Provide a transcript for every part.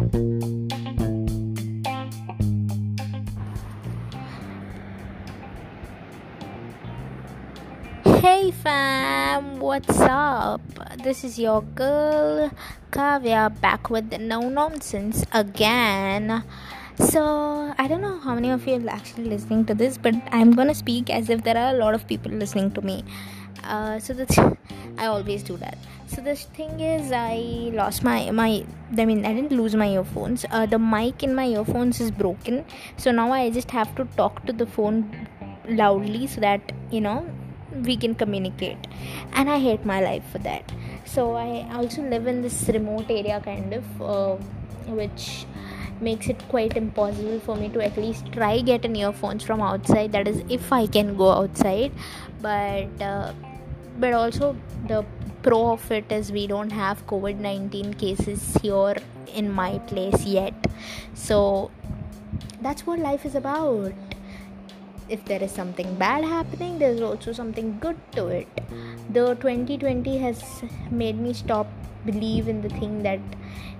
Hey fam, what's up? This is your girl Kavya back with the no nonsense again. So, I don't know how many of you are actually listening to this, but I'm gonna speak as if there are a lot of people listening to me. Uh, so that's I always do that. So the thing is, I lost my my. I mean, I didn't lose my earphones. Uh, the mic in my earphones is broken, so now I just have to talk to the phone loudly so that you know we can communicate and i hate my life for that so i also live in this remote area kind of uh, which makes it quite impossible for me to at least try get an earphones from outside that is if i can go outside but uh, but also the pro of it is we don't have covid-19 cases here in my place yet. So that's what life is about. If there is something bad happening there's also something good to it. The 2020 has made me stop believe in the thing that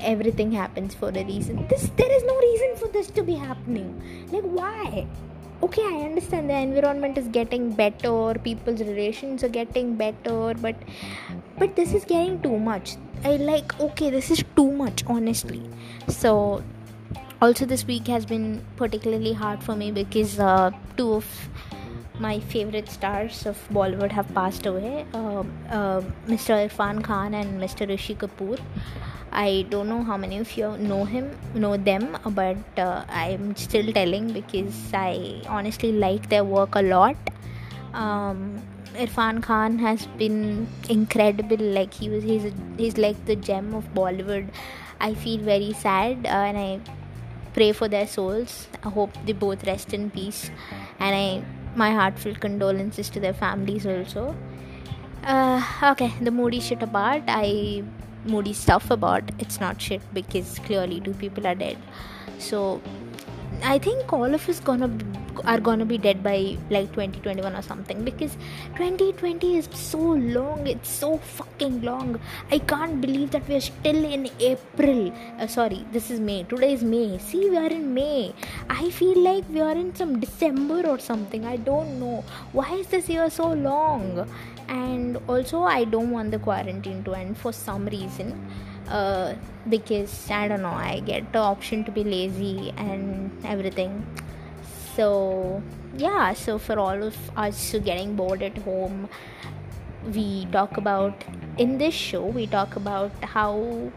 everything happens for a reason. This there is no reason for this to be happening. Like why okay i understand the environment is getting better people's relations are getting better but but this is getting too much i like okay this is too much honestly so also this week has been particularly hard for me because uh, two of my favorite stars of Bollywood have passed away uh, uh, Mr. Irfan Khan and Mr. Rishi Kapoor I don't know how many of you know him know them but uh, I'm still telling because I honestly like their work a lot um, Irfan Khan has been incredible like he was he's, he's like the gem of Bollywood I feel very sad uh, and I pray for their souls. I hope they both rest in peace, and I my heartfelt condolences to their families also. Uh, okay, the moody shit apart. I moody stuff about it's not shit because clearly two people are dead. So I think all of us gonna are gonna be dead by like 2021 or something because 2020 is so long it's so fucking long. I can't believe that we're still in april. Uh, sorry this is may. Today is may. See we are in may. I feel like we are in some december or something. I don't know. Why is this year so long and also i don't want the quarantine to end for some reason uh, because I don't know, I get the option to be lazy and everything. So, yeah, so for all of us getting bored at home, we talk about in this show, we talk about how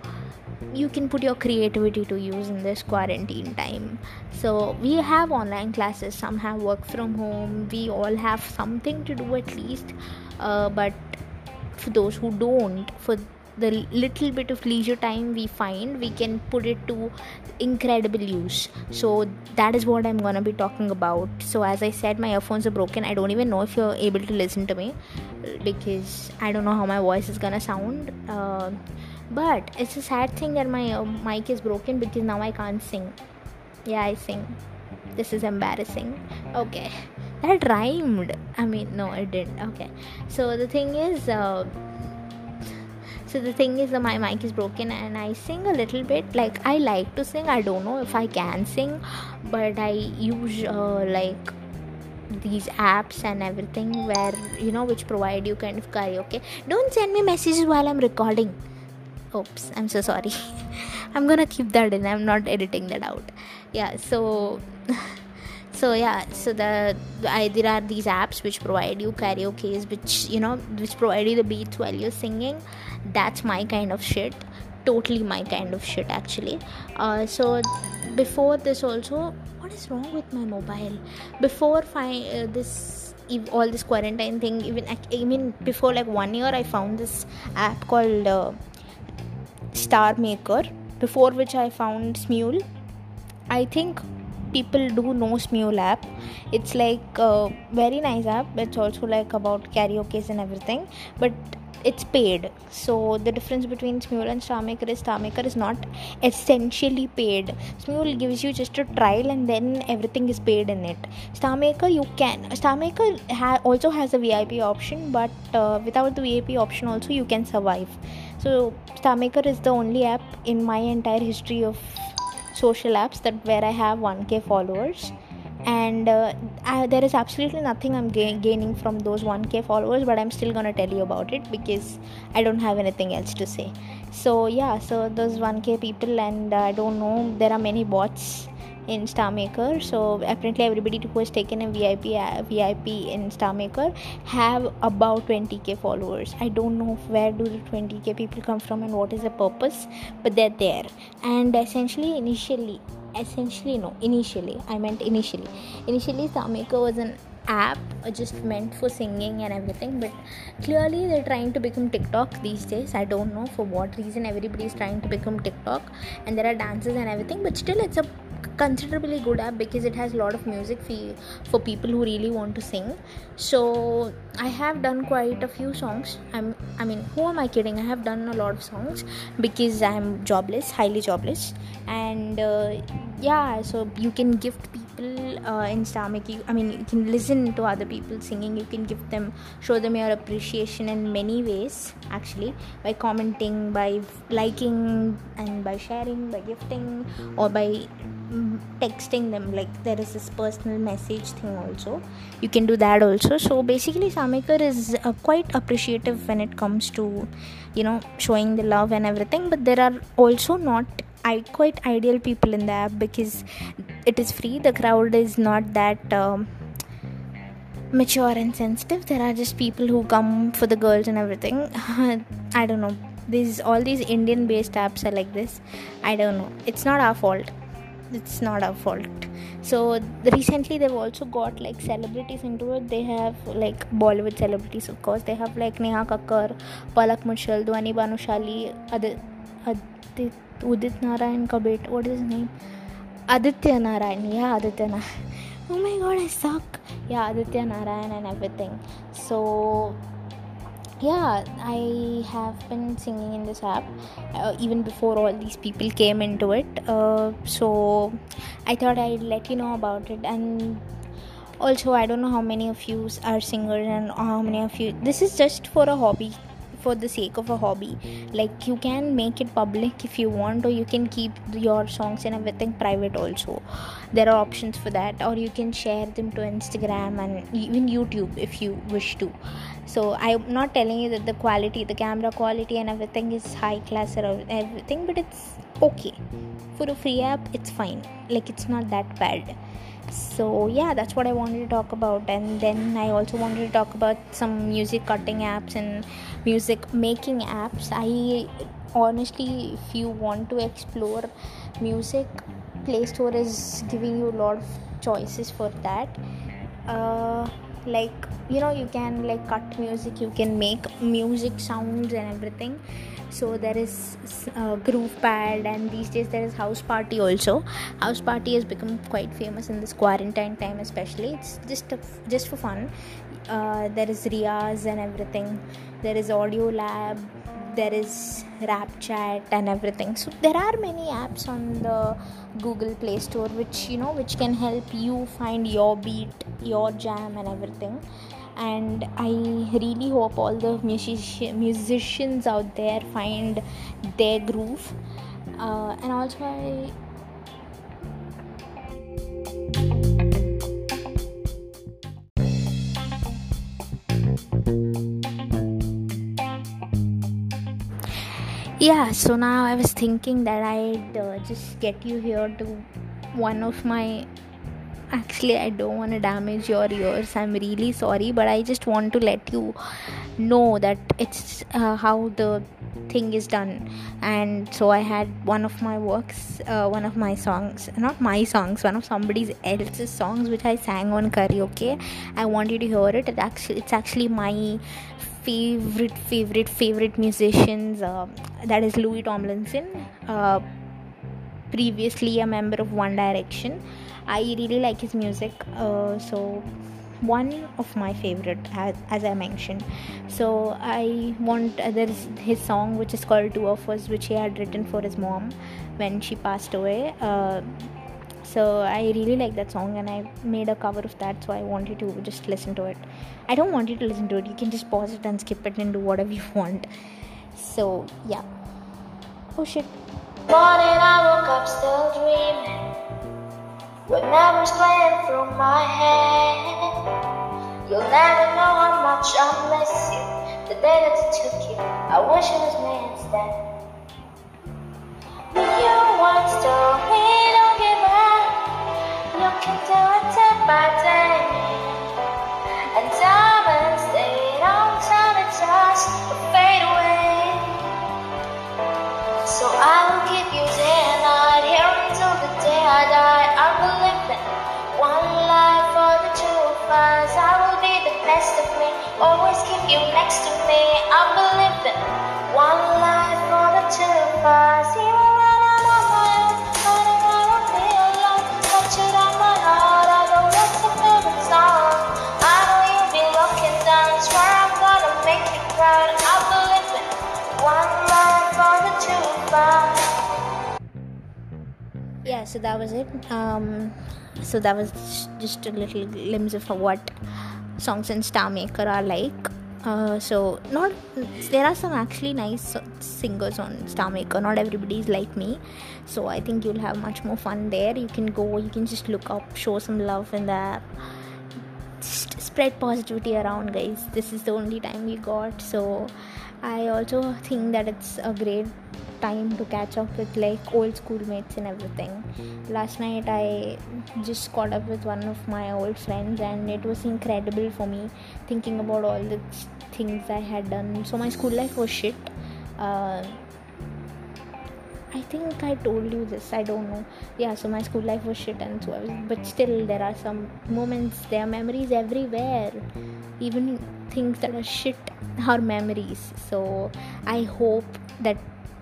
you can put your creativity to use in this quarantine time. So, we have online classes, some have work from home, we all have something to do at least, uh, but for those who don't, for the little bit of leisure time we find we can put it to incredible use. So that is what i'm gonna be talking about. So as i said my earphones are broken. I don't even know if you're able to listen to me because i don't know how my voice is gonna sound. Uh, but it's a sad thing that my uh, mic is broken because now i can't sing. Yeah i sing. This is embarrassing. Okay that rhymed. I mean no it didn't. Okay. So the thing is uh, so the thing is that my mic is broken and i sing a little bit. Like i like to sing. I don't know if i can sing but i use uh, like these apps and everything where you know which provide you kind of karaoke. Okay. don't send me messages while i'm recording. Oops i'm so sorry. I'm gonna keep that in. I'm not editing that out. Yeah so so yeah so the I, there are these apps which provide you karaoke's which you know which provide you the beats while you're singing. That's my kind of shit. Totally my kind of shit actually. Uh, so before this also what is wrong with my mobile? Before fi- uh, this all this quarantine thing even i mean before like one year i found this app called uh, star maker before which i found smule. I think people do know smule app. It's like a very nice app. It's also like about karaoke and everything but it's paid. So the difference between smule and starmaker is starmaker is not essentially paid. Smule gives you just a trial and then everything is paid in it. Starmaker you can starmaker ha- also has a vip option but uh, without the vip option also you can survive. So starmaker is the only app in my entire history of social apps that where I have 1k followers. And uh, I, there is absolutely nothing i'm ga- gaining from those 1k followers but i'm still gonna tell you about it because i don't have anything else to say. So yeah so those 1k people and uh, i don't know there are many bots in Star Maker. So apparently everybody who has taken a VIP uh, VIP in Star Maker have about 20k followers. I don't know where do the 20k people come from and what is the purpose, but they're there. And essentially, initially, essentially no initially i meant initially initially Starmaker was an app just meant for singing and everything but clearly they're trying to become tiktok these days i don't know for what reason everybody is trying to become tiktok and there are dances and everything but still it's a considerably good app because it has a lot of music for, for people who really want to sing. So i have done quite a few songs. I'm i mean who am i kidding? I have done a lot of songs because i'm jobless highly jobless. And uh, yeah so you can gift people uh, in Starmaker I mean you can listen to other people singing. You can give them show them your appreciation in many ways actually by commenting by liking and by sharing by gifting or by texting them like there is this personal message thing also. You can do that also. So basically Starmaker is uh, quite appreciative when it comes to you know showing the love and everything. But there are also not I quite ideal people in the app because it is free. The crowd is not that um, mature and sensitive. There are just people who come for the girls and everything. I don't know. These all these Indian based apps are like this. I don't know. It's not our fault it's not our fault. So recently they've also got like celebrities into it. They have like bollywood celebrities of course. They have like neha kakkar palak muchhal dhwani bhanushali adit, adit udit narayan kabet what is his name? Aditya narayan. Yeah aditya narayan. Oh my god i suck. Yeah aditya narayan and everything. So yeah i have been singing in this app uh, even before all these people came into it. Uh, so i thought i'd let you know about it. And also i don't know how many of you are singers and how many of you this is just for a hobby for the sake of a hobby. Like you can make it public if you want or you can keep your songs and everything private also. There are options for that or you can share them to instagram and even youtube if you wish to so i'm not telling you that the quality the camera quality and everything is high class or everything but it's okay. For a free app it's fine. Like it's not that bad. So yeah that's what i wanted to talk about. And then i also wanted to talk about some music cutting apps and music making apps. I honestly if you want to explore music play store is giving you a lot of choices for that. Uh, like you know you can like cut music you can make music sounds and everything. So there is uh, groove pad and these days there is house party also. House party has become quite famous in this quarantine time especially. It's just a, just for fun. Uh, there is Riyaz and everything. There is audio lab there is rap chat and everything. So there are many apps on the google play store which you know which can help you find your beat your jam and everything. And i really hope all the music- musicians out there find their groove. Uh, and also i yeah so now i was thinking that i'd uh, just get you here to one of my actually i don't want to damage your ears. I'm really sorry but i just want to let you know that it's uh, how the thing is done. And so i had one of my works uh, one of my songs not my songs one of somebody else's songs which i sang on karaoke. I want you to hear it. It actually it's actually my favorite favorite favorite musicians uh, that is louis tomlinson uh, previously a member of one direction I really like his music. Uh, so one of my favorite as, as i mentioned so i want uh, there's his song which is called two of us which he had written for his mom when she passed away uh, so i really like that song and i made a cover of that so i want you to just listen to it. I don't want you to listen to it. You can just pause it and skip it and do whatever you want. So yeah. Oh shit. Morning I woke up still dreaming. With memories playing through my head. You'll never know how much I miss you. The day that it took you I wish it was me instead. You once told me And fade away So I will give you day and night Here until the day I die I one life for the two of us I will be the best of me. Always keep you next to me yeah so that was it. Um so that was just a little glimpse of what songs in star maker are like. Uh, so not there are some actually nice singers on star maker. Not everybody is like me. So i think you'll have much more fun there. You can go you can just look up show some love in the just spread positivity around guys. This is the only time we got. So i also think that it's a great time to catch up with like old schoolmates and everything. Last night I just caught up with one of my old friends and it was incredible for me thinking about all the things I had done. So my school life was shit. Uh, I think I told you this. I don't know. Yeah, so my school life was shit, and so I was. But still, there are some moments. There are memories everywhere. Even things that are shit are memories. So I hope that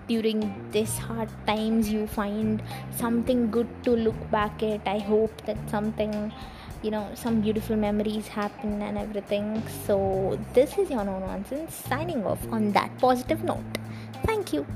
during this hard times you find something good to look back at. I hope that something you know some beautiful memories happen and everything. So this is your no nonsense signing off on that positive note. Thank you